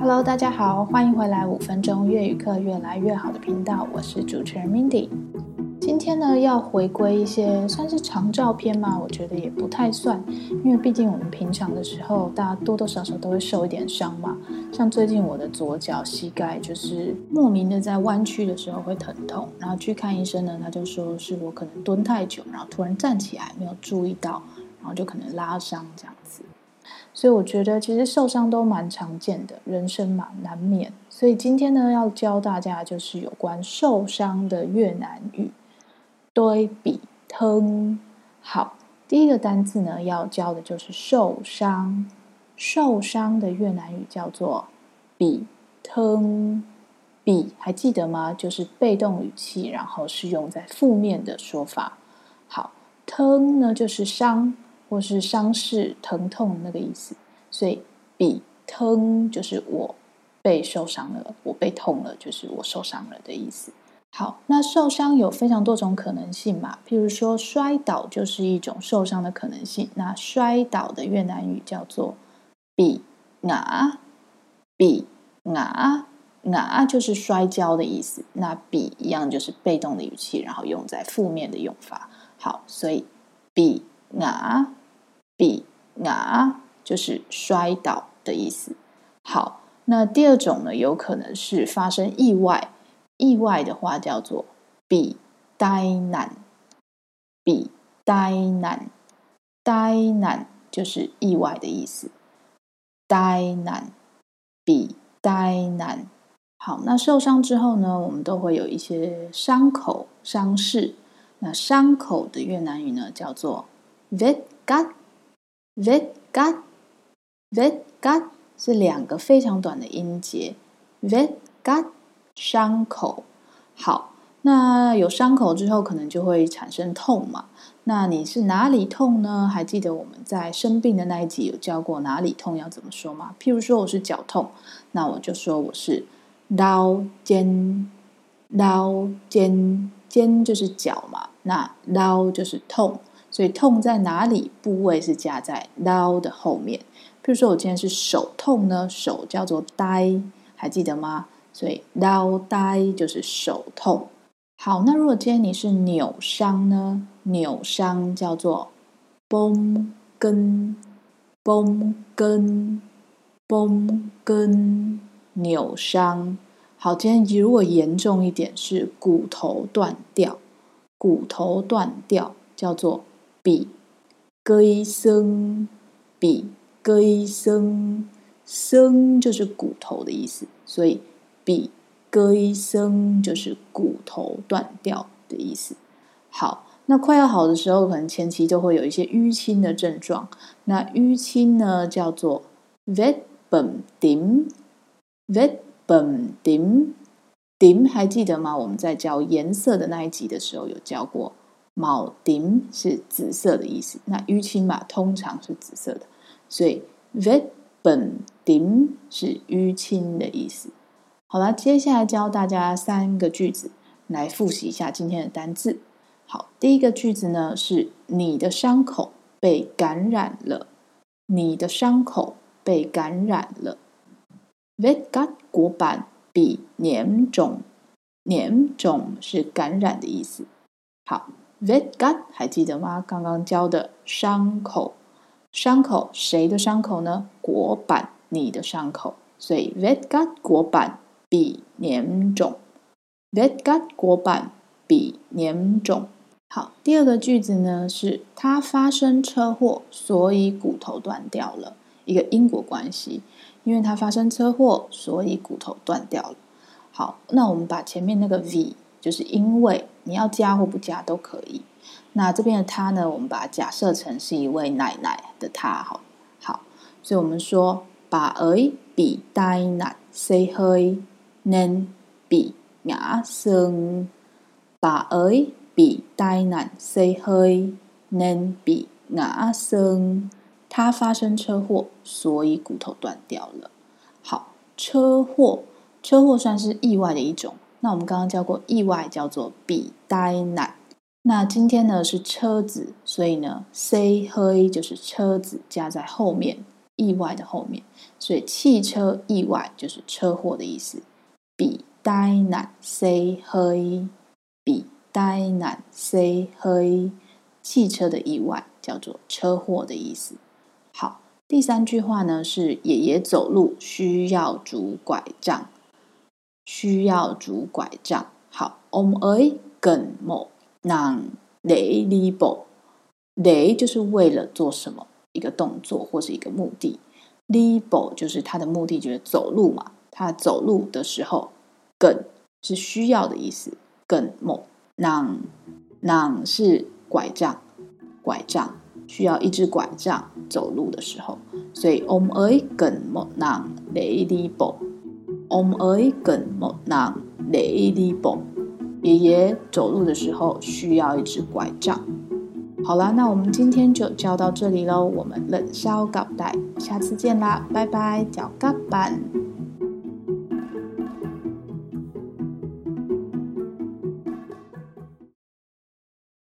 Hello，大家好，欢迎回来五分钟粤语课越来越好的频道，我是主持人 Mindy。今天呢，要回归一些算是长照片嘛，我觉得也不太算，因为毕竟我们平常的时候，大家多多少少都会受一点伤嘛。像最近我的左脚膝盖就是莫名的在弯曲的时候会疼痛，然后去看医生呢，他就说是我可能蹲太久，然后突然站起来没有注意到，然后就可能拉伤这样子。所以我觉得其实受伤都蛮常见的，人生嘛，难免。所以今天呢，要教大家就是有关受伤的越南语，对比疼。好，第一个单字呢要教的就是受伤。受伤的越南语叫做比疼。比还记得吗？就是被动语气，然后是用在负面的说法。好，疼呢就是伤。或是伤势、疼痛那个意思，所以比疼就是我被受伤了，我被痛了，就是我受伤了的意思。好，那受伤有非常多种可能性嘛，譬如说摔倒就是一种受伤的可能性。那摔倒的越南语叫做比 ngã，比 ngã ngã 就是摔跤的意思。那比一样就是被动的语气，然后用在负面的用法。好，所以比 ngã。比拿就是摔倒的意思。好，那第二种呢，有可能是发生意外，意外的话叫做比呆难比呆难，呆难就是意外的意思。呆难比呆难。好，那受伤之后呢，我们都会有一些伤口、伤势。那伤口的越南语呢，叫做 vết cắt。Vết cắt，vết cắt 是两个非常短的音节。vết cắt 伤口。好，那有伤口之后，可能就会产生痛嘛。那你是哪里痛呢？还记得我们在生病的那一集有教过哪里痛要怎么说吗？譬如说我是脚痛，那我就说我是 đau chân，đau chân，chân 就是脚嘛。那刀就是痛。所以痛在哪里？部位是加在 đau 的后面。譬如说我今天是手痛呢，手叫做呆还记得吗？所以 đau tay 就是手痛。好，那如果今天你是扭伤呢？扭伤叫做 bong gân，bong gân，bong gân，扭伤。好，今天如果严重一点是骨头断掉，骨头断掉叫做。Bị gãy xương，bị gãy xương，xương 就是骨头的意思，所以 bị gãy xương 就是骨头断掉的意思。好，那快要好的时候，可能前期就会有一些淤青的症状。那淤青呢，叫做 vết bầm tím，vết bầm tím，tím 还记得吗？我们在教颜色的那一集的时候有教过。铆钉是紫色的意思，那淤青嘛，通常是紫色的，所以 vết bầm tím 是淤青的意思。好了，接下来教大家三个句子来复习一下今天的单字。好，第一个句子呢是你的伤口被感染了，你的伤口被感染了。vết cắt của bạn bị nhiễm trùng，nhiễm trùng 是感染的意思。好。Vết gut 还记得吗？刚刚教的伤口，伤口谁的伤口呢果板你的伤口，所以 vết cắt của bạn bị nhiễm trùng，vết cắt của bạn bị nhiễm trùng。好，第二个句子呢是他发生车祸，所以骨头断掉了，一个因果关系，因为他发生车祸，所以骨头断掉了。好，那我们把前面那个 v。就是因为你要加或不加都可以。那这边的他呢，我们把它假设成是一位奶奶的他，好，好，所以我们说 bà ấy bị tai nạn xe hơi nên bị ngã xương。bà ấy bị tai nạn xe hơi nên bị ngã xương。他发生车祸，所以骨头断掉了。好，车祸，车祸算是意外的一种。那我们刚刚教过意外叫做 bị tai nạn，那今天呢是车子，所以呢 xe hơi 就是车子加在后面，意外的后面，所以汽车意外就是车祸的意思。bị tai nạn xe hơi，bị tai nạn xe hơi，汽车的意外叫做车祸的意思。好，第三句话呢是爷爷走路需要拄拐杖，需要拄拐杖。好，ông ấy cần một nàng để đi bộ，để 就是为了做什么一个动作或是一个目的，đi bộ 就是他的目的就是走路嘛。他走路的时候，cần 是需要的意思，cần một nàng nàng 是拐杖，拐杖需要一只拐杖走路的时候，所以 ông ấy cần một nàng để đi 爷爷走路的时候需要一只拐杖。好啦，那我们今天就教到这里喽，我们冷笑告白，下次见啦，拜拜，脚咖板。